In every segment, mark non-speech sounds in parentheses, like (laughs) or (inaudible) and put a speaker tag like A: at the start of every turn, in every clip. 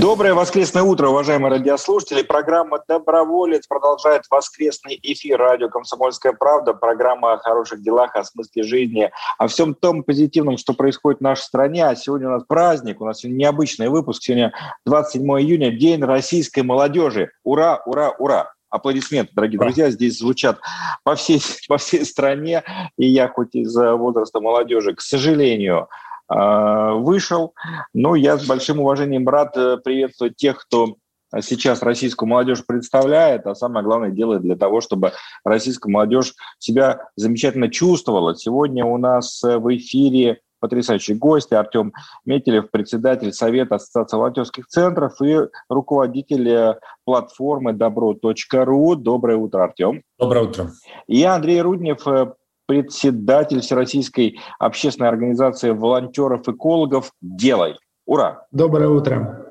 A: Доброе воскресное утро, уважаемые радиослушатели. Программа «Доброволец» продолжает воскресный эфир радио «Комсомольская правда». Программа о хороших делах, о смысле жизни, о всем том позитивном, что происходит в нашей стране. А сегодня у нас праздник, у нас сегодня необычный выпуск. Сегодня 27 июня, День российской молодежи. Ура, ура, ура! Аплодисменты, дорогие друзья, здесь звучат по всей, (laughs) по всей стране. И я хоть из возраста молодежи, к сожалению, вышел. Но я с большим уважением рад э, приветствовать тех, кто сейчас российскую молодежь представляет, а самое главное делает для того, чтобы российская молодежь себя замечательно чувствовала. Сегодня у нас э, в эфире потрясающий гость Артем Метелев, председатель Совета Ассоциации волонтерских центров и руководитель э, платформы добро.ру. Доброе утро, Артем.
B: Доброе утро.
A: И я, Андрей Руднев, э, председатель Всероссийской общественной организации волонтеров-экологов «Делай». Ура!
C: Доброе утро.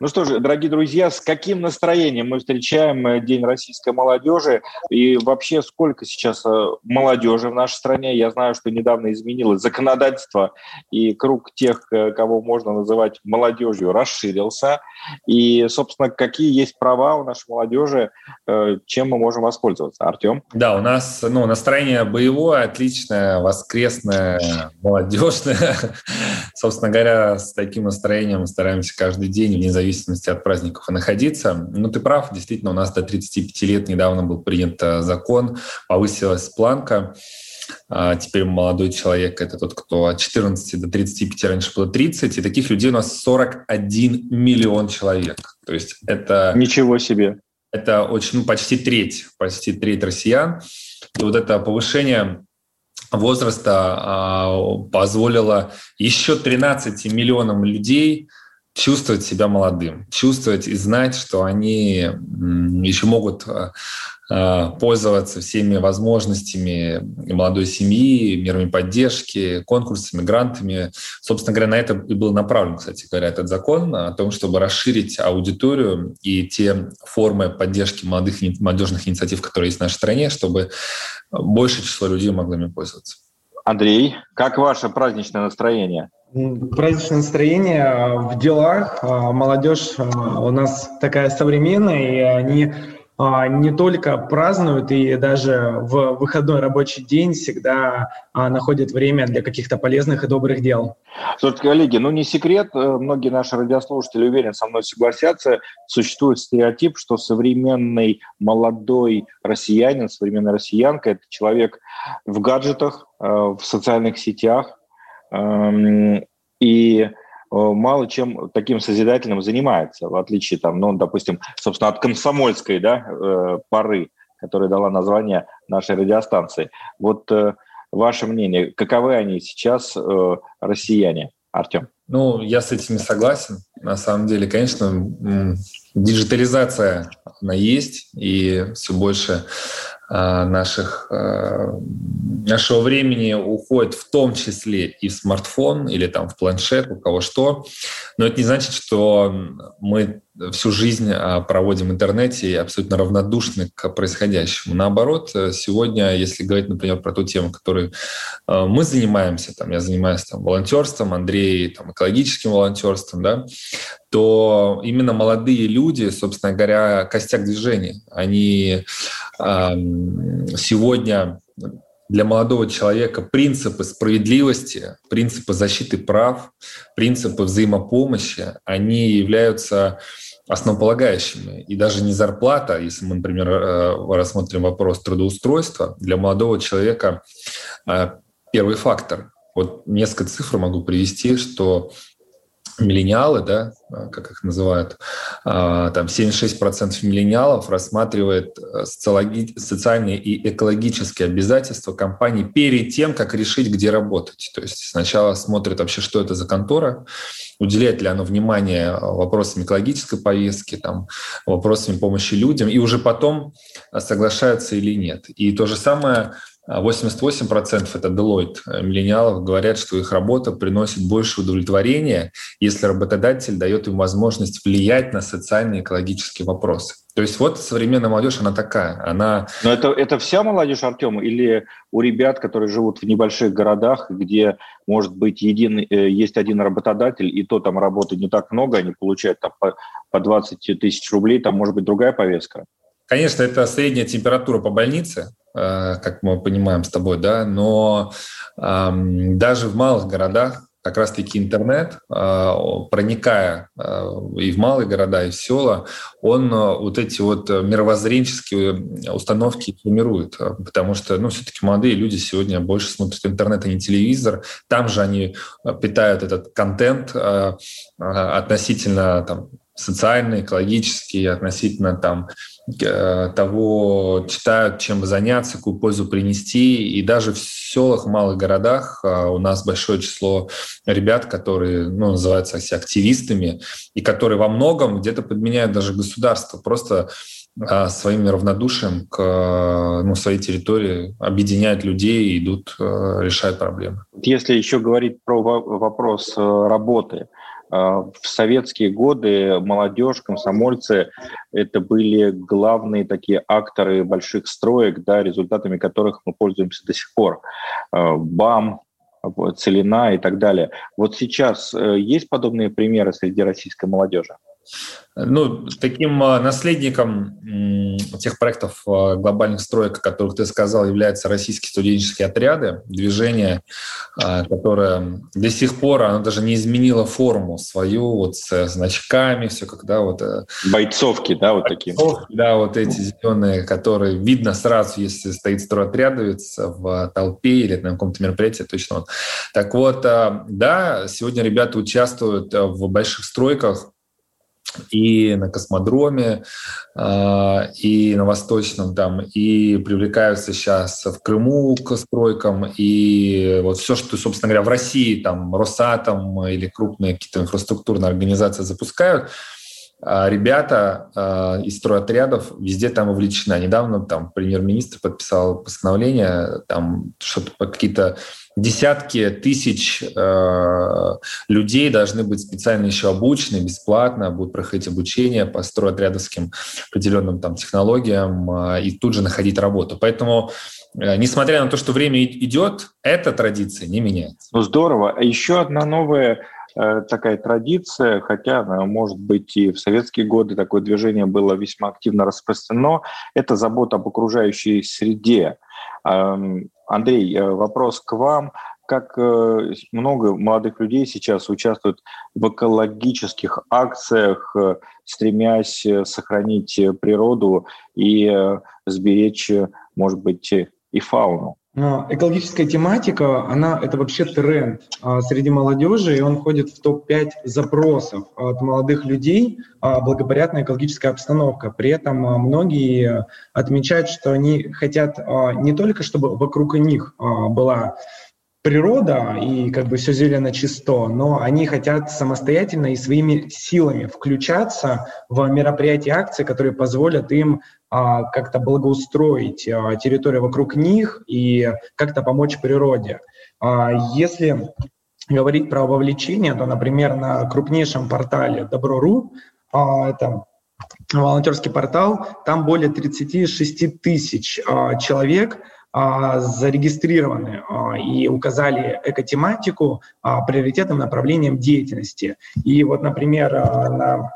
A: Ну что же, дорогие друзья, с каким настроением мы встречаем э, День российской молодежи и вообще сколько сейчас э, молодежи в нашей стране? Я знаю, что недавно изменилось законодательство и круг тех, э, кого можно называть молодежью, расширился. И, собственно, какие есть права у нашей молодежи, чем мы можем воспользоваться? Артем?
B: Да, у нас ну, настроение боевое, отличное, воскресное, молодежное. (laughs) Собственно говоря, с таким настроением мы стараемся каждый день, вне зависимости от праздников, и находиться. Ну, ты прав, действительно, у нас до 35 лет недавно был принят э, закон, повысилась планка. А теперь молодой человек – это тот, кто от 14 до 35, раньше было 30, и таких людей у нас 41 миллион человек. То есть это…
A: Ничего себе!
B: Это очень, ну, почти треть, почти треть россиян. И вот это повышение возраста а, позволило еще 13 миллионам людей чувствовать себя молодым, чувствовать и знать, что они еще могут а, а, пользоваться всеми возможностями молодой семьи, мерами поддержки, конкурсами, грантами. Собственно говоря, на это и был направлен, кстати говоря, этот закон, о том, чтобы расширить аудиторию и те формы поддержки молодых молодежных инициатив, которые есть в нашей стране, чтобы большее число людей могло ими пользоваться.
A: Андрей, как ваше праздничное настроение?
C: Праздничное настроение в делах. А, молодежь а, у нас такая современная, и они а, не только празднуют и даже в выходной рабочий день всегда находят время для каких-то полезных и добрых дел.
A: Слушайте, коллеги, ну не секрет, э, многие наши радиослушатели, уверен, со мной согласятся, существует стереотип, что современный молодой россиянин, современная россиянка – это человек в гаджетах, э, в социальных сетях, эм, и мало чем таким созидательным занимается, в отличие, там, ну, допустим, собственно, от комсомольской да, поры, которая дала название нашей радиостанции. Вот ваше мнение, каковы они сейчас, россияне? Артем?
B: Ну, я с этими согласен. На самом деле, конечно, диджитализация, она есть, и все больше наших, а, нашего времени уходит в том числе и в смартфон или там в планшет, у кого что. Но это не значит, что мы всю жизнь а, проводим в интернете и абсолютно равнодушны к происходящему. Наоборот, сегодня, если говорить, например, про ту тему, которой мы занимаемся, там, я занимаюсь там, волонтерством, Андрей там, экологическим волонтерством, да, то именно молодые люди, собственно говоря, костяк движения, они э, сегодня для молодого человека принципы справедливости, принципы защиты прав, принципы взаимопомощи, они являются основополагающими. И даже не зарплата, если мы, например, э, рассмотрим вопрос трудоустройства, для молодого человека э, первый фактор. Вот несколько цифр могу привести, что миллениалы, да, как их называют, там 76% миллениалов рассматривает социальные и экологические обязательства компании перед тем, как решить, где работать. То есть сначала смотрят вообще, что это за контора, уделяет ли оно внимание вопросам экологической повестки, там, вопросами помощи людям, и уже потом соглашаются или нет. И то же самое 88% это Deloitte миллениалов говорят, что их работа приносит больше удовлетворения, если работодатель дает им возможность влиять на социальные и экологические вопросы. То есть вот современная молодежь, она такая. Она...
A: Но это, это вся молодежь, Артем, или у ребят, которые живут в небольших городах, где, может быть, един, э, есть один работодатель, и то там работы не так много, они получают там, по, по 20 тысяч рублей, там может быть другая повестка?
B: Конечно, это средняя температура по больнице, как мы понимаем с тобой, да, но даже в малых городах как раз-таки интернет, э, проникая э, и в малые города, и в села, он вот эти вот мировоззренческие установки формирует, потому что, ну, все-таки молодые люди сегодня больше смотрят интернет, а не телевизор, там же они питают этот контент относительно там, социальный, экологический, относительно там Э, того, читают, чем заняться, какую пользу принести. И даже в селах, малых городах э, у нас большое число ребят, которые ну, называются активистами, и которые во многом где-то подменяют даже государство, просто э, своим равнодушием к ну, своей территории объединяют людей и идут, решать проблемы.
A: Если еще говорить про вопрос работы, в советские годы молодежь, комсомольцы – это были главные такие акторы больших строек, да, результатами которых мы пользуемся до сих пор. А, БАМ, Целина и так далее. Вот сейчас э, есть подобные примеры среди российской молодежи?
B: Ну, таким а, наследником тех проектов а, глобальных строек, о которых ты сказал, являются российские студенческие отряды, движение, а, которое до сих пор, оно даже не изменило форму свою, вот с значками, все когда вот... Э,
A: бойцовки, да, вот такие.
B: Да, вот эти зеленые, которые видно сразу, если стоит стройотрядовец в толпе или на каком-то мероприятии, точно. Так вот, да, сегодня ребята участвуют в больших стройках, и на космодроме, а, и на Восточном там, и привлекаются сейчас в Крыму к стройкам, и вот все, что, собственно говоря, в России, там, Росатом или крупные какие-то инфраструктурные организации запускают, ребята а, из стройотрядов везде там вовлечены. Недавно там премьер-министр подписал постановление, там что-то какие-то десятки тысяч людей должны быть специально еще обучены, бесплатно, будут проходить обучение по стройотрядовским определенным там технологиям и тут же находить работу. Поэтому, несмотря на то, что время идет, эта традиция не меняется.
A: Ну здорово. А еще одна новая такая традиция, хотя, может быть, и в советские годы такое движение было весьма активно распространено, это забота об окружающей среде. Андрей, э, вопрос к вам. Как э, много молодых людей сейчас участвуют в экологических акциях, э, стремясь сохранить природу и сберечь, может быть, и фауну?
C: Экологическая тематика, она это вообще тренд а, среди молодежи, и он входит в топ-5 запросов от молодых людей а, благоприятная экологическая обстановка. При этом а, многие отмечают, что они хотят не только, чтобы вокруг них была природа и как бы все зелено чисто, но они хотят самостоятельно и своими силами включаться в мероприятия акции, которые позволят им а, как-то благоустроить а, территорию вокруг них и как-то помочь природе. А, если говорить про вовлечение, то, например, на крупнейшем портале Добро.ру, а, это волонтерский портал, там более 36 тысяч а, человек – а, зарегистрированы а, и указали экотематику а, приоритетным направлением деятельности. И вот, например, на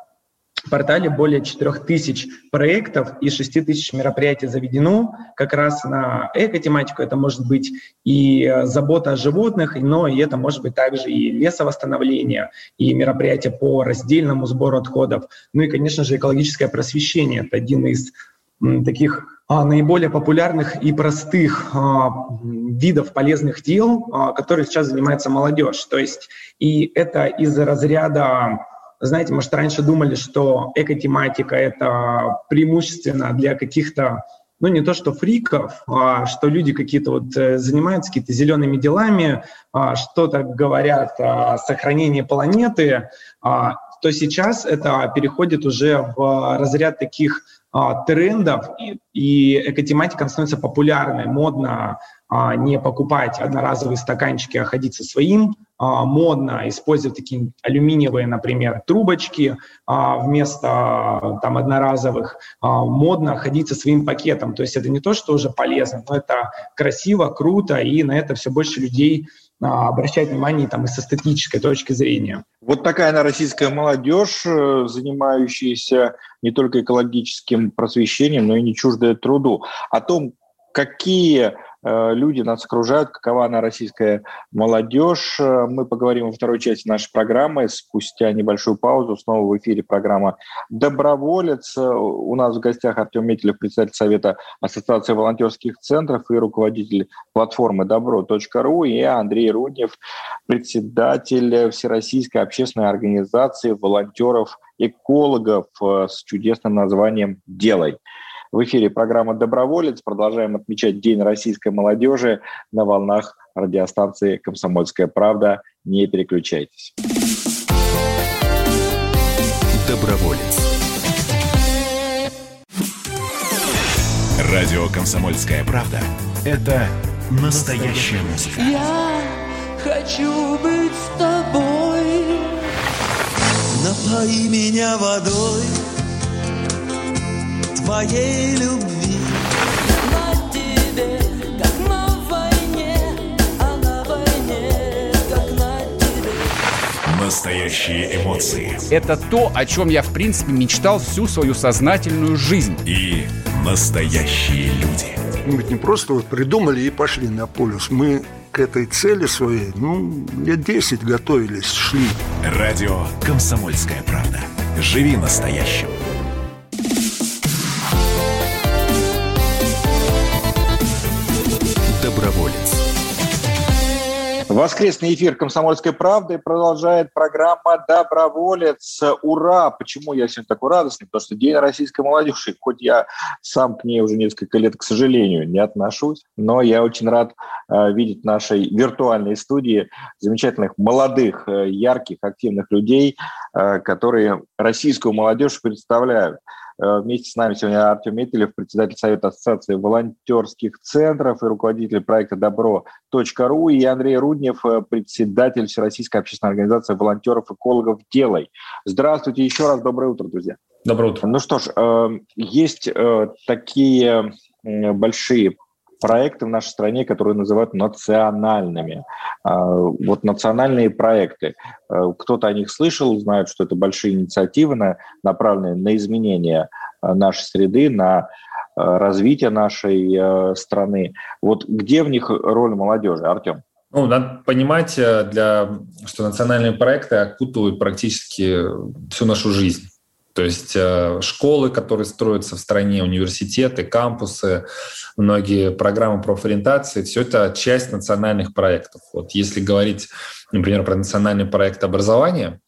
C: портале более 4000 проектов и 6000 мероприятий заведено как раз на эко-тематику. Это может быть и забота о животных, но и это может быть также и лесовосстановление, и мероприятия по раздельному сбору отходов. Ну и, конечно же, экологическое просвещение. Это один из таких а, наиболее популярных и простых а, видов полезных дел, а, которые сейчас занимается молодежь. То есть и это из разряда знаете, может, раньше думали, что экотематика — это преимущественно для каких-то ну, не то что фриков, а что люди какие-то вот э, занимаются какими-то зелеными делами, а, что-то говорят о сохранении планеты, а, то сейчас это переходит уже в разряд таких а, трендов, и, и экотематика становится популярной, модно а, не покупать одноразовые стаканчики, а ходить со своим. А, модно использовать такие алюминиевые, например, трубочки а, вместо там, одноразовых. Модно ходить со своим пакетом. То есть это не то, что уже полезно, но это красиво, круто, и на это все больше людей обращать внимание там, и с эстетической точки зрения.
A: Вот такая она российская молодежь, э, занимающаяся не только экологическим просвещением, но и не чуждая труду. О том, какие люди нас окружают, какова она российская молодежь. Э, мы поговорим во второй части нашей программы. Спустя небольшую паузу снова в эфире программа «Доброволец». Э, у нас в гостях Артем Метелев, председатель Совета Ассоциации волонтерских центров и руководитель платформы добро.ру, и Андрей Руднев, председатель Всероссийской общественной организации волонтеров экологов с чудесным названием «Делай». В эфире программа «Доброволец». Продолжаем отмечать День российской молодежи на волнах радиостанции «Комсомольская правда». Не переключайтесь.
D: Доброволец. Радио «Комсомольская правда» — это настоящая музыка.
E: Я хочу быть с тобой. Напои меня водой твоей любви. На тебе, как на войне, а на войне, как на тебе.
D: Настоящие эмоции.
F: Это то, о чем я, в принципе, мечтал всю свою сознательную жизнь.
D: И настоящие люди.
G: Мы ведь не просто вот придумали и пошли на полюс. Мы к этой цели своей, ну, лет 10 готовились, шли.
D: Радио «Комсомольская правда». Живи настоящим.
A: Воскресный эфир «Комсомольской правды» продолжает программа «Доброволец». Ура! Почему я сегодня такой радостный? Потому что День российской молодежи. Хоть я сам к ней уже несколько лет, к сожалению, не отношусь, но я очень рад э, видеть в нашей виртуальной студии замечательных молодых, э, ярких, активных людей, э, которые российскую молодежь представляют. Э, вместе с нами сегодня Артем Метелев, председатель Совета Ассоциации волонтерских центров и руководитель проекта «Добро.ру» и Андрей Руднев, э, председатель Всероссийской общественной организации волонтеров-экологов «Делай». Здравствуйте еще раз, доброе утро, друзья.
B: Доброе утро.
A: Ну что ж, э, есть такие большие проекты в нашей стране, которые называют национальными. А, вот национальные проекты. А, кто-то о них слышал, знает, что это большие инициативы, направленные на изменение а, нашей среды, на развитие нашей страны. Вот где в них роль молодежи, Артем?
B: Ну, надо понимать, э, для, что национальные проекты окутывают практически всю нашу жизнь. То есть э, школы, которые строятся в стране, университеты, кампусы, многие программы профориентации, все это часть национальных проектов. Вот если говорить, например, про национальный проект образования,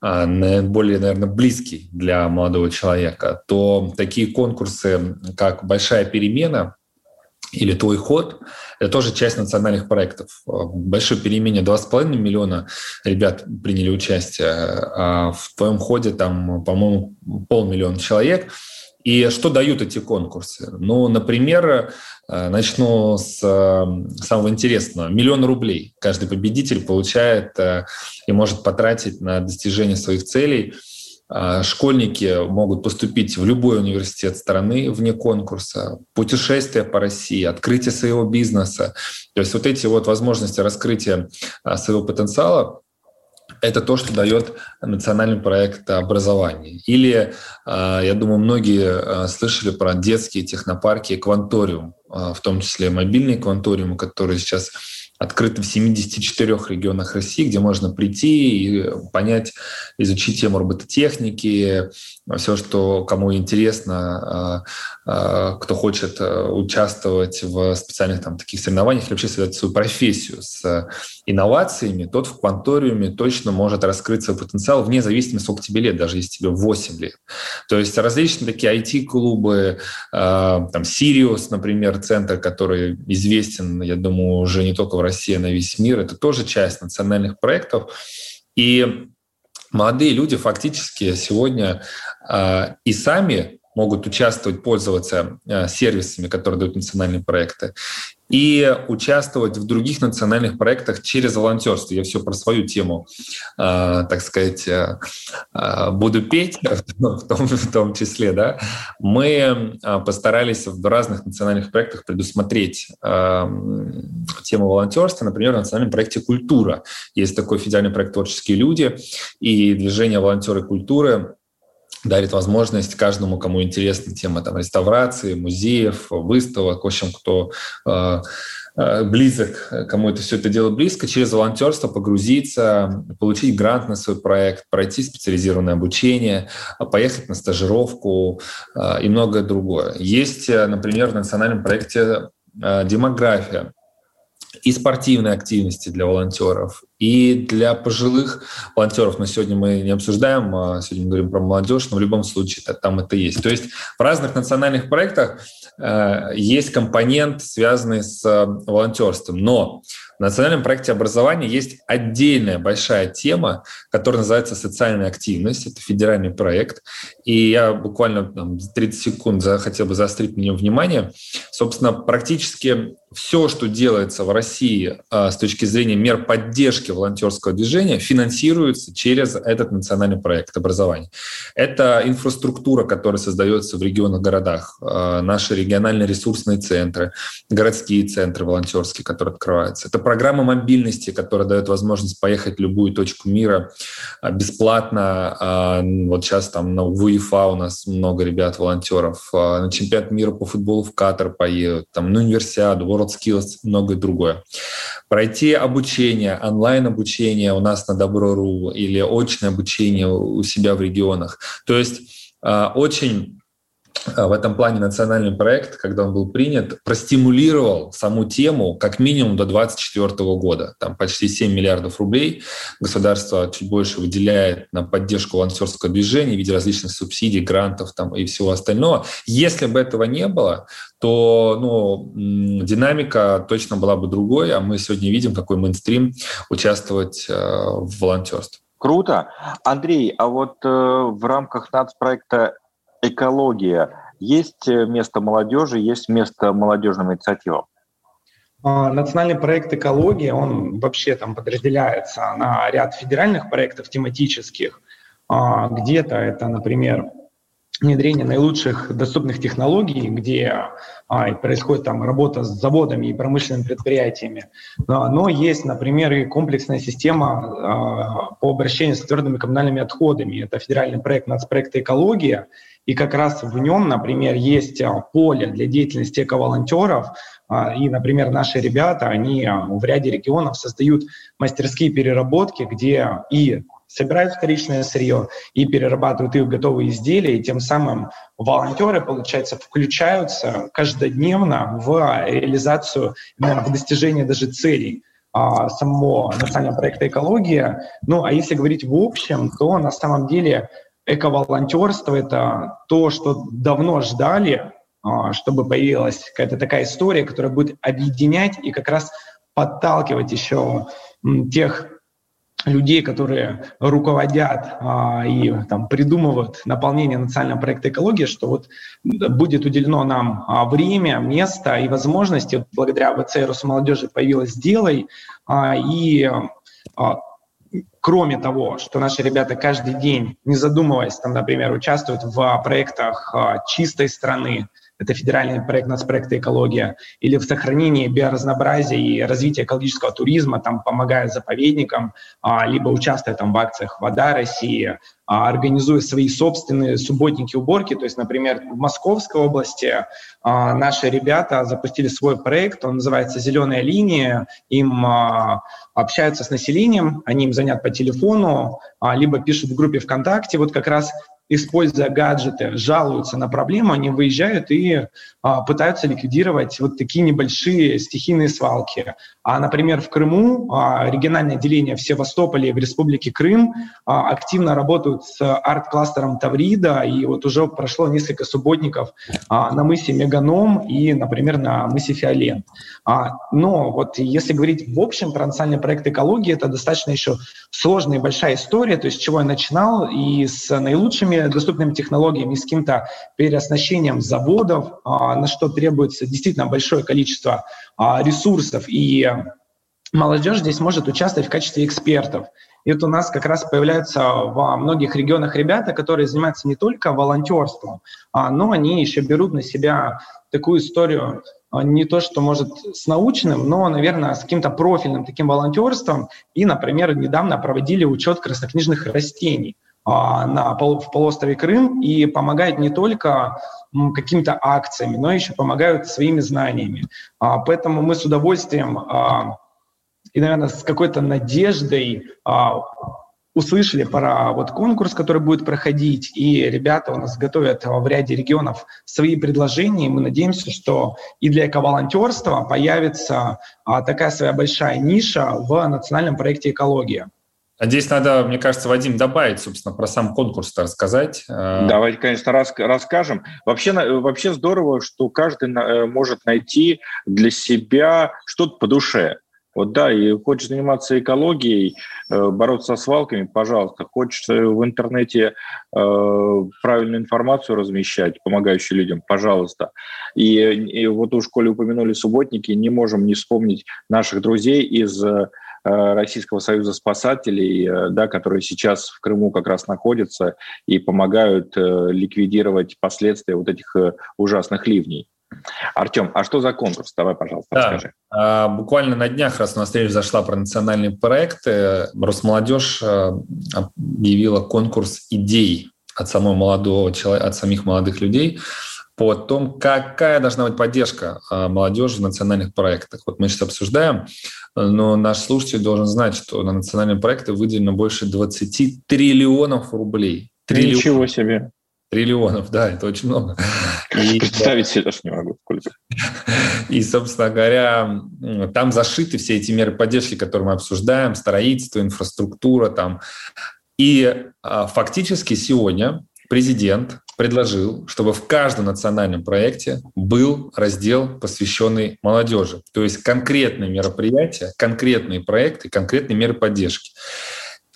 B: а, наиболее, наверное, близкий для молодого человека, то такие конкурсы, как «Большая перемена», или «Твой ход» — это тоже часть национальных проектов. В большой перемене 2,5 миллиона ребят приняли участие, а в твоем ходе там, по-моему, полмиллиона человек. И что дают эти конкурсы? Ну, например, э, начну с э, самого интересного. Миллион рублей каждый победитель получает э, и может потратить на достижение своих целей – школьники могут поступить в любой университет страны вне конкурса, путешествия по России, открытие своего бизнеса. То есть вот эти вот возможности раскрытия а, своего потенциала это то, что дает национальный проект образования. Или, а, я думаю, многие слышали про детские технопарки «Кванториум», в том числе мобильные «Кванториумы», которые сейчас открыты в 74 регионах России, где можно прийти и понять, изучить тему робототехники, все, что кому интересно, а, а, кто хочет э, участвовать в специальных там, таких соревнованиях или вообще связать свою профессию с инновациями, тот в кванториуме точно может раскрыть свой потенциал вне зависимости, сколько тебе лет, даже если тебе 8 лет. То есть различные такие IT-клубы, а, там Sirius, например, центр, который известен, я думаю, уже не только в России, а на весь мир, это тоже часть национальных проектов. И молодые люди фактически сегодня э, и сами могут участвовать, пользоваться э, сервисами, которые дают национальные проекты, и участвовать в других национальных проектах через волонтерство. Я все про свою тему, э, так сказать, э, буду петь (laughs) в том, в том числе. Да? Мы постарались в разных национальных проектах предусмотреть э, тему волонтерства. Например, в национальном проекте «Культура». Есть такой федеральный проект «Творческие люди», и движение «Волонтеры культуры» дарит возможность каждому, кому интересна тема там, реставрации, музеев, выставок, в общем, кто э, э, близок, кому это все это дело близко, через волонтерство погрузиться, получить грант на свой проект, пройти специализированное обучение, поехать на стажировку э, и многое другое. Есть, например, в национальном проекте демография и спортивной активности для волонтеров, и для пожилых волонтеров. Но сегодня мы не обсуждаем, а сегодня мы говорим про молодежь, но в любом случае там это есть. То есть в разных национальных проектах э, есть компонент, связанный с э, волонтерством. Но в национальном проекте образования есть отдельная большая тема, которая называется «Социальная активность». Это федеральный проект. И я буквально там, 30 секунд хотел бы заострить на нем внимание. Собственно, практически все, что делается в России э, с точки зрения мер поддержки волонтерского движения, финансируется через этот национальный проект образования. Это инфраструктура, которая создается в регионах, городах, э, наши региональные ресурсные центры, городские центры волонтерские, которые открываются. Это программа мобильности, которая дает возможность поехать в любую точку мира э, бесплатно. Вот сейчас там на УЕФА у нас много ребят-волонтеров. На чемпионат мира по футболу в Катар поедут, там на универсиаду, WorldSkills, многое другое. Пройти обучение, онлайн-обучение у нас на Добро.ру или очное обучение у себя в регионах. То есть а, очень в этом плане национальный проект, когда он был принят, простимулировал саму тему как минимум до 2024 года. Там почти 7 миллиардов рублей государство чуть больше выделяет на поддержку волонтерского движения в виде различных субсидий, грантов там, и всего остального. Если бы этого не было, то ну, динамика точно была бы другой, а мы сегодня видим, какой мейнстрим участвовать э, в волонтерстве.
A: Круто. Андрей, а вот э, в рамках нацпроекта экология. Есть э, место молодежи, есть место молодежным инициативам?
C: А, национальный проект «Экология», он вообще там подразделяется на ряд федеральных проектов тематических. А, где-то это, например, внедрение наилучших доступных технологий, где а, происходит там работа с заводами и промышленными предприятиями. Но, но есть, например, и комплексная система а, по обращению с твердыми коммунальными отходами. Это федеральный проект нацпроекта «Экология», и как раз в нем, например, есть а, поле для деятельности эко-волонтеров, а, и, например, наши ребята, они а, в ряде регионов создают мастерские переработки, где и собирают вторичное сырье и перерабатывают их в готовые изделия, и тем самым волонтеры, получается, включаются каждодневно в реализацию, в достижение даже целей самого национального проекта «Экология». Ну, а если говорить в общем, то на самом деле эко-волонтерство — это то, что давно ждали, а, чтобы появилась какая-то такая история, которая будет объединять и как раз подталкивать еще тех людей, которые руководят а, и там, придумывают наполнение национального проекта экологии, что вот будет уделено нам а, время, место и возможности. Вот благодаря ВЦ молодежи появилось «Сделай», а, и а, кроме того, что наши ребята каждый день, не задумываясь, там, например, участвуют в проектах а, чистой страны, это федеральный проект нацпроекта «Экология», или в сохранении биоразнообразия и развитии экологического туризма, там, помогая заповедникам, а, либо участвуя там в акциях «Вода России», а, организуя свои собственные субботники уборки. То есть, например, в Московской области а, наши ребята запустили свой проект, он называется «Зеленая линия». Им общаются с населением, они им звонят по телефону, либо пишут в группе ВКонтакте. Вот как раз используя гаджеты, жалуются на проблему, они выезжают и а, пытаются ликвидировать вот такие небольшие стихийные свалки. А, например, в Крыму а, региональное отделение в Севастополе в Республике Крым а, активно работают с арт-кластером Таврида, и вот уже прошло несколько субботников а, на мысе Меганом и, например, на мысе Фиолен. А, но вот если говорить в общем про национальный проект экологии, это достаточно еще сложная и большая история, то есть с чего я начинал, и с наилучшими доступными технологиями, с каким-то переоснащением заводов, а, на что требуется действительно большое количество а, ресурсов, и молодежь здесь может участвовать в качестве экспертов. И вот у нас как раз появляются во многих регионах ребята, которые занимаются не только волонтерством, а, но они еще берут на себя такую историю не то, что может с научным, но, наверное, с каким-то профильным таким волонтерством. И, например, недавно проводили учет краснокнижных растений. А, на, в полуострове Крым и помогают не только какими-то акциями, но еще помогают своими знаниями. А, поэтому мы с удовольствием а, и, наверное, с какой-то надеждой услышали про вот конкурс, который будет проходить, и ребята у нас готовят в ряде регионов свои предложения, и мы надеемся, что и для эковолонтерства появится такая своя большая ниша в национальном проекте «Экология».
B: А здесь надо, мне кажется, Вадим добавить, собственно, про сам конкурс рассказать.
A: Э, Давайте, конечно, рас, расскажем. Вообще, вообще здорово, что каждый э, может найти для себя что-то по душе. Вот да, и хочешь заниматься экологией, э, бороться со свалками, пожалуйста. Хочешь в интернете правильную информацию размещать, помогающую людям, пожалуйста. И, и вот уж, коли упомянули субботники, не можем не вспомнить наших друзей из Российского союза спасателей, э, да, которые сейчас в Крыму как раз находятся и помогают э, ликвидировать последствия вот этих ужасных ливней. Артем, а что за конкурс? Давай, пожалуйста, да. расскажи.
B: А, буквально на днях, раз у нас речь зашла про национальные проекты, Росмолодежь объявила конкурс идей от самого молодого от самих молодых людей по том, какая должна быть поддержка молодежи в национальных проектах. Вот мы сейчас обсуждаем но наш слушатель должен знать, что на национальные проекты выделено больше 20 триллионов рублей.
A: Триллион. Ничего себе.
B: Триллионов, да, это очень много.
A: И, Представить себе даже не могу, сколько.
B: И, собственно говоря, там зашиты все эти меры поддержки, которые мы обсуждаем, строительство, инфраструктура там. И а, фактически сегодня президент предложил, чтобы в каждом национальном проекте был раздел, посвященный молодежи. То есть конкретные мероприятия, конкретные проекты, конкретные меры поддержки.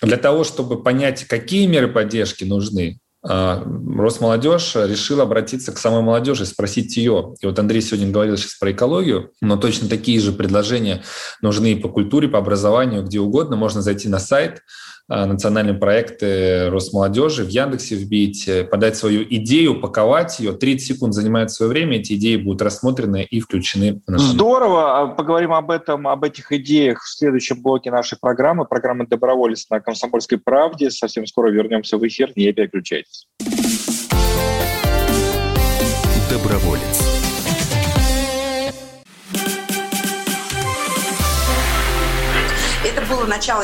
B: Для того, чтобы понять, какие меры поддержки нужны, а, Росмолодежь решил обратиться к самой молодежи, спросить ее. И вот Андрей сегодня говорил сейчас про экологию, но точно такие же предложения нужны и по культуре, по образованию, где угодно. Можно зайти на сайт национальные проекты Росмолодежи, в Яндексе вбить, э, подать свою идею, упаковать ее. 30 секунд занимает свое время, эти идеи будут рассмотрены и включены.
A: В Здорово. А поговорим об этом, об этих идеях в следующем блоке нашей программы, программы «Доброволец» на «Комсомольской правде». Совсем скоро вернемся в эфир, не переключайтесь.
D: Доброволец.
H: Это было начало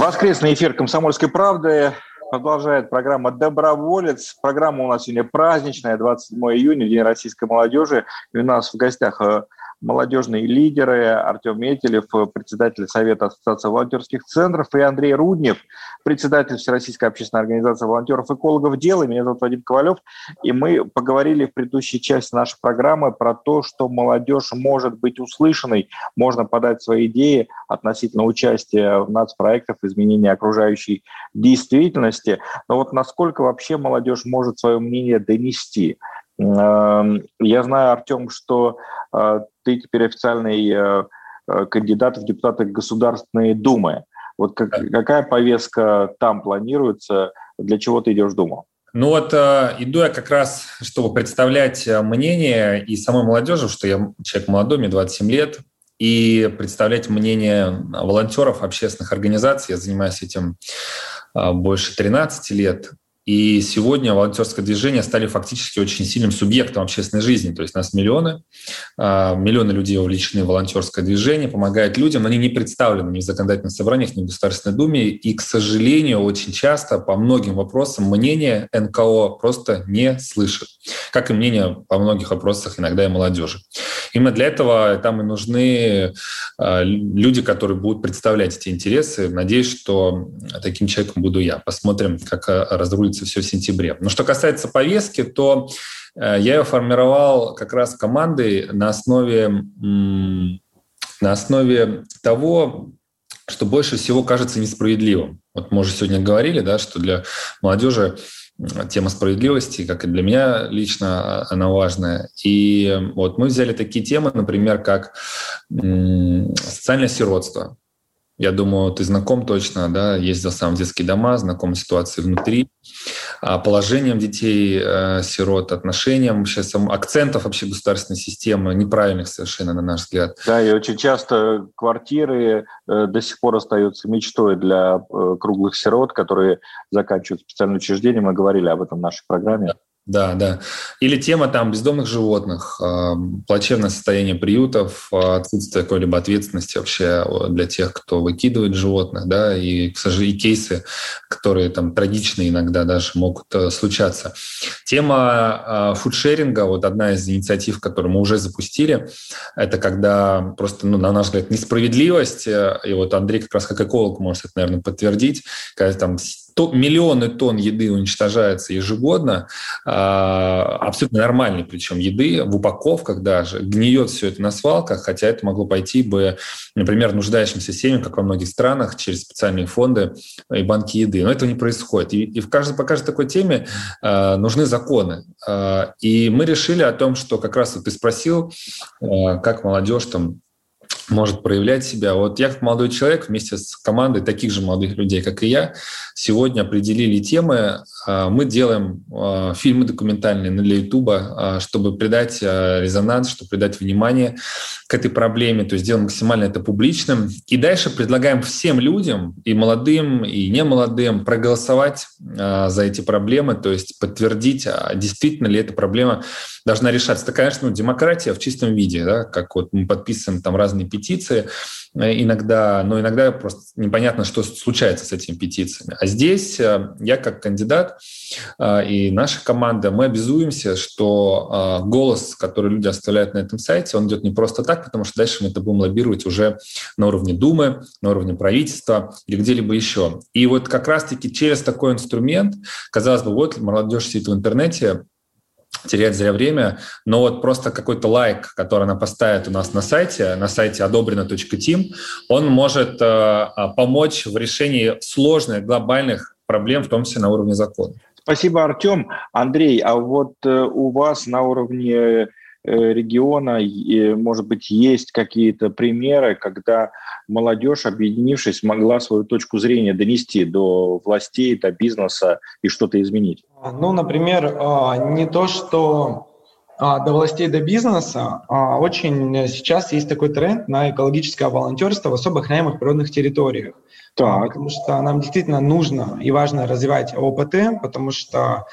A: Воскресный эфир «Комсомольской правды» продолжает программа «Доброволец». Программа у нас сегодня праздничная, 27 июня, День российской молодежи. И у нас в гостях э, молодежные лидеры, Артем Метелев, председатель Совета Ассоциации волонтерских центров, и Андрей Руднев, председатель Всероссийской общественной организации волонтеров-экологов «Дело». Меня зовут Вадим Ковалев, и мы поговорили в предыдущей части нашей программы про то, что молодежь может быть услышанной, можно подать свои идеи относительно участия в нацпроектах, изменения окружающей действительности. Но вот насколько вообще молодежь может свое мнение донести? Эм, я знаю, Артем, что э, ты теперь официальный э, э, кандидат в депутаты Государственной Думы. Вот как, какая повестка там планируется, для чего ты идешь в Думу?
B: Ну вот иду я как раз, чтобы представлять мнение и самой молодежи, что я человек молодой, мне 27 лет, и представлять мнение волонтеров, общественных организаций. Я занимаюсь этим больше 13 лет. И сегодня волонтерское движение стали фактически очень сильным субъектом общественной жизни. То есть нас миллионы, а, миллионы людей вовлечены в волонтерское движение, помогают людям, но они не представлены ни в законодательных собраниях, ни в Государственной Думе. И, к сожалению, очень часто по многим вопросам мнение НКО просто не слышат. Как и мнение по многих вопросах иногда и молодежи. Именно для этого там и нужны а, люди, которые будут представлять эти интересы. Надеюсь, что таким человеком буду я. Посмотрим, как а, разрулится все в сентябре. Но что касается повестки, то э, я ее формировал как раз командой на основе, на основе того, что больше всего кажется несправедливым. Вот мы уже сегодня говорили, да, что для молодежи тема справедливости, как и для меня лично она важная. И вот мы взяли такие темы, например, как социальное сиротство. Я думаю, ты знаком точно, да, ездил сам в детские дома, знаком с ситуацией внутри, а, положением детей, э, сирот, отношением, сам, акцентов вообще государственной системы, неправильных совершенно, на наш взгляд.
A: Да, и очень часто квартиры э, до сих пор остаются мечтой для э, круглых сирот, которые заканчивают специальное учреждение. Мы говорили об этом в нашей программе.
B: Да, да. Или тема там бездомных животных, плачевное состояние приютов, а, отсутствие какой-либо ответственности вообще для тех, кто выкидывает животных, да, и, к сожалению, и кейсы, которые там трагичные иногда даже могут э, случаться. Тема а, фудшеринга, вот одна из инициатив, которую мы уже запустили, это когда просто, ну, на наш взгляд, несправедливость, э, и вот Андрей как раз как эколог может это, наверное, подтвердить, когда там то, миллионы тонн еды уничтожается ежегодно, а, абсолютно нормальной причем еды, в упаковках даже, гниет все это на свалках, хотя это могло пойти бы, например, нуждающимся семьям, как во многих странах, через специальные фонды и банки еды. Но этого не происходит. И, в каждой, по каждой такой теме э, нужны законы. Э, и мы решили о том, что как раз вот ты спросил, как молодежь там может проявлять себя. Вот я как молодой человек вместе с командой таких же молодых людей, как и я, сегодня определили темы. А, мы делаем а, фильмы документальные для Ютуба, а, чтобы придать резонанс, чтобы придать внимание к этой проблеме, то есть делаем максимально это публичным. И дальше предлагаем всем людям, и молодым, и немолодым, проголосовать за эти проблемы, то есть подтвердить, действительно ли эта проблема должна решаться. Это, конечно, ну, демократия в чистом виде, да, как вот мы подписываем там разные петиции э, иногда, но иногда просто непонятно, что случается с этими петициями. А здесь э, я как кандидат э, и наша команда, мы обязуемся, что голос, который люди оставляют на этом сайте, он идет не просто так, потому что дальше мы это будем лоббировать уже на уровне Думы, на уровне правительства или где-либо еще. И вот как раз-таки через такой инструмент, казалось бы, вот молодежь сидит в интернете, терять зря время, но вот просто какой-то лайк, который она поставит у нас на сайте, на сайте одобрено.тим, он может э, помочь в решении сложных глобальных проблем, в том числе на уровне закона.
A: Спасибо, Артем. Андрей, а вот э, у вас на уровне Э, региона, может быть, есть какие-то примеры, когда молодежь, объединившись, могла свою точку зрения донести до властей, до бизнеса и что-то изменить?
C: Ну, например, а, не то, что а, до властей, до бизнеса, а очень сейчас есть такой тренд на экологическое волонтерство в особо охраняемых природных территориях. Так. Потому что нам действительно нужно и важно развивать ОПТ, потому что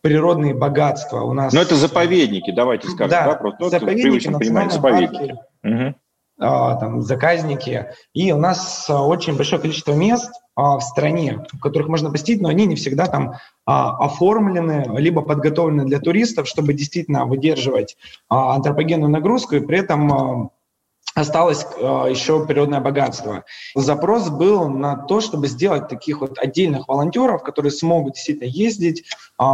C: природные богатства у нас.
A: Но это заповедники, давайте скажем, да, да?
C: Просто заповедники, понимать, заповедники. Угу. Там, заказники. И у нас очень большое количество мест в стране, в которых можно посетить, но они не всегда там оформлены, либо подготовлены для туристов, чтобы действительно выдерживать антропогенную нагрузку и при этом осталось э, еще природное богатство. Запрос был на то, чтобы сделать таких вот отдельных волонтеров, которые смогут действительно ездить э,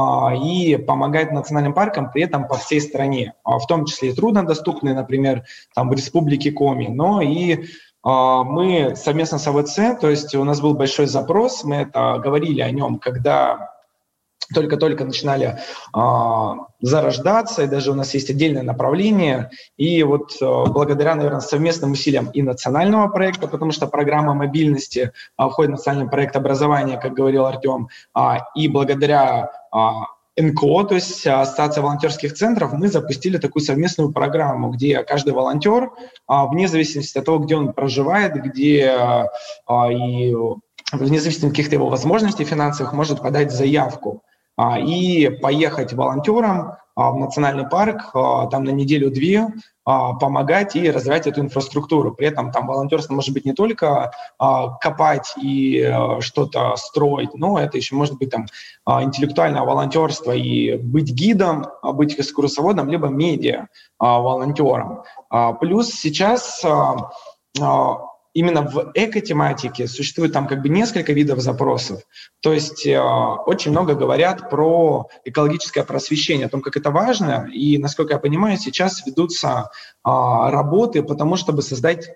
C: и помогать национальным паркам при этом по всей стране, э, в том числе и труднодоступные, например, там в республике Коми, но и мы совместно с АВЦ, то есть у нас был большой запрос, мы это говорили о нем, когда только-только начинали э, зарождаться, и даже у нас есть отдельное направление. И вот э, благодаря, наверное, совместным усилиям и национального проекта, потому что программа мобильности э, входит в национальный проект образования, как говорил Артем, э, и благодаря э, НКО, то есть Ассоциация волонтерских центров, мы запустили такую совместную программу, где каждый волонтер, вне зависимости от того, где он проживает, где и вне зависимости от каких-то его возможностей финансовых, может подать заявку. А, и поехать волонтером а, в национальный парк а, там на неделю-две, помогать и развивать эту инфраструктуру. При этом там волонтерство может быть не только копать и что-то строить, но это еще может быть там интеллектуальное волонтерство и быть гидом, быть экскурсоводом, либо медиа волонтером. Плюс сейчас именно в эко-тематике существует там как бы несколько видов запросов. То есть э, очень много говорят про экологическое просвещение, о том, как это важно. И, насколько я понимаю, сейчас ведутся э, работы по тому, чтобы создать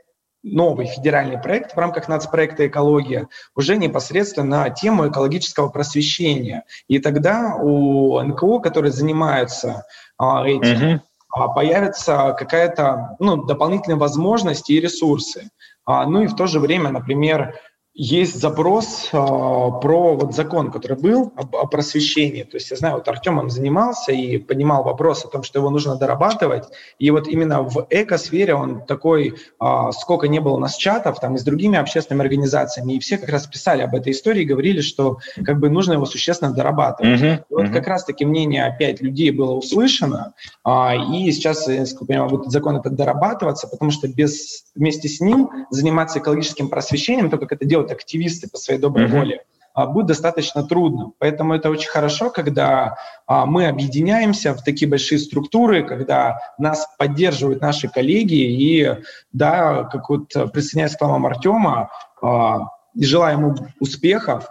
C: новый федеральный проект в рамках нацпроекта «Экология» уже непосредственно на тему экологического просвещения. И тогда у НКО, которые занимаются а, этим, uh-huh. появится какая-то ну, дополнительная возможность и ресурсы. А, ну и в то же время, например, есть запрос э, про вот закон, который был об, о просвещении. То есть я знаю, вот Артем он занимался и понимал вопрос о том, что его нужно дорабатывать. И вот именно в экосфере он такой, э, сколько не было у нас чатов там и с другими общественными организациями, и все как раз писали об этой истории и говорили, что как бы нужно его существенно дорабатывать. Uh-huh, и вот как раз-таки мнение опять людей было услышано, э, и сейчас, я понимаю, будет закон этот дорабатываться, потому что без, вместе с ним заниматься экологическим просвещением, то, как это делать делают активисты по своей доброй mm-hmm. воле, а, будет достаточно трудно. Поэтому это очень хорошо, когда а, мы объединяемся в такие большие структуры, когда нас поддерживают наши коллеги. И да, как вот присоединяясь к словам Артема, а, и желаю ему успехов.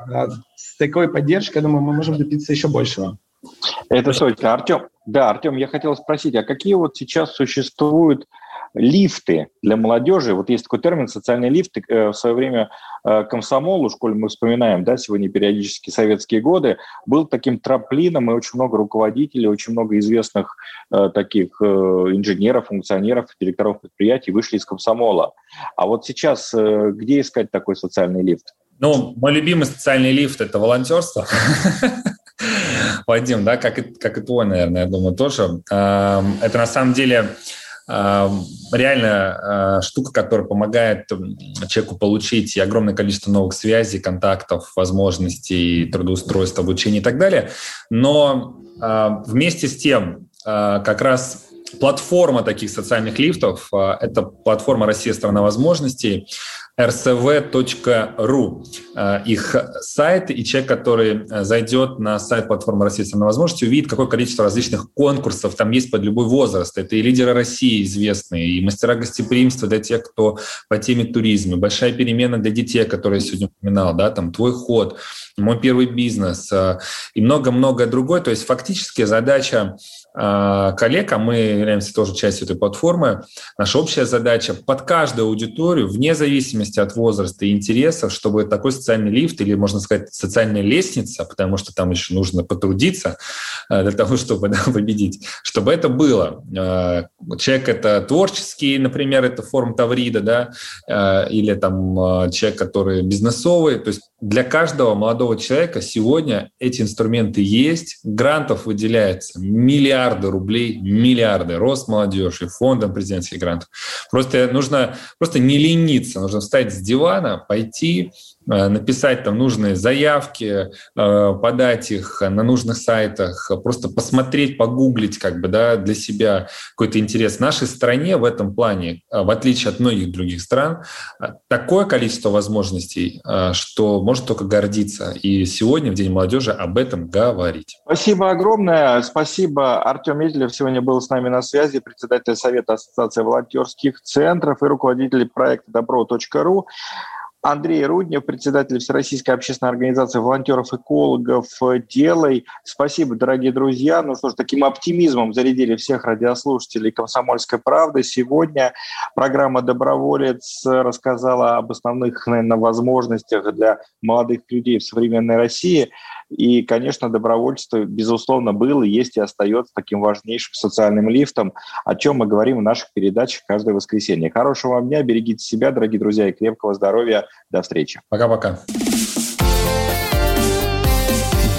C: С такой поддержкой, я думаю, мы можем добиться еще большего.
A: Это точно. Артем, да, Артем, я хотел спросить, а какие вот сейчас существуют лифты для молодежи. Вот есть такой термин «социальный лифт». Э, в свое время э, комсомол, уж коль мы вспоминаем, да, сегодня периодически советские годы, был таким трамплином, и очень много руководителей, очень много известных э, таких инженеров, функционеров, директоров предприятий вышли из комсомола. А вот сейчас где искать такой социальный лифт?
B: Ну, мой любимый социальный лифт – это волонтерство. (laughs) Вадим, да, как и, как и твой, наверное, я думаю, тоже. Эм, это на самом деле реально а, штука, которая помогает человеку получить огромное количество новых связей, контактов, возможностей, трудоустройства, обучения и так далее. Но а, вместе с тем а, как раз платформа таких социальных лифтов – это платформа «Россия – страна возможностей», rcv.ru э, их сайт, и человек, который э, зайдет на сайт платформы России на возможности, увидит, какое количество различных конкурсов там есть под любой возраст. Это и лидеры России известные, и мастера гостеприимства для тех, кто по теме туризма, большая перемена для детей, которые я сегодня упоминал, да, там твой ход, мой первый бизнес э, и много-много другое. То есть фактически задача коллег, а мы являемся тоже частью этой платформы, наша общая задача под каждую аудиторию, вне зависимости от возраста и интересов, чтобы такой социальный лифт или, можно сказать, социальная лестница, потому что там еще нужно потрудиться а, для того, чтобы да, победить, чтобы это было. А, человек это творческий, например, это форма Таврида, да, или там человек, который бизнесовый, то есть для каждого молодого человека сегодня эти инструменты есть. Грантов выделяется миллиарды рублей, миллиарды. Рост молодежи, фондом президентских грантов. Просто нужно просто не лениться, нужно встать с дивана, пойти, написать там нужные заявки, э, подать их на нужных сайтах, просто посмотреть, погуглить как бы, да, для себя какой-то интерес. В нашей стране в этом плане, э, в отличие от многих других стран, такое количество возможностей, что может только гордиться. И сегодня, в День молодежи, об этом говорить.
A: Спасибо огромное. Спасибо. Артем Медлев сегодня был с нами на связи, председатель Совета Ассоциации волонтерских центров и руководитель проекта добро.ру. Андрей Руднев, председатель Всероссийской общественной организации волонтеров-экологов «Делай». Спасибо, дорогие друзья. Ну что ж, таким оптимизмом зарядили всех радиослушателей «Комсомольской правды». Сегодня программа «Доброволец» рассказала об основных, наверное, возможностях для молодых людей в современной России – и, конечно, добровольчество, безусловно, было, есть и остается таким важнейшим социальным лифтом, о чем мы говорим в наших передачах каждое воскресенье. Хорошего вам дня, берегите себя, дорогие друзья, и крепкого здоровья. До встречи.
B: Пока-пока.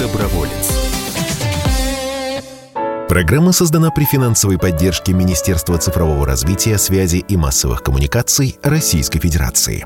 D: Доброволец. Программа создана при финансовой поддержке Министерства цифрового развития, связи и массовых коммуникаций Российской Федерации.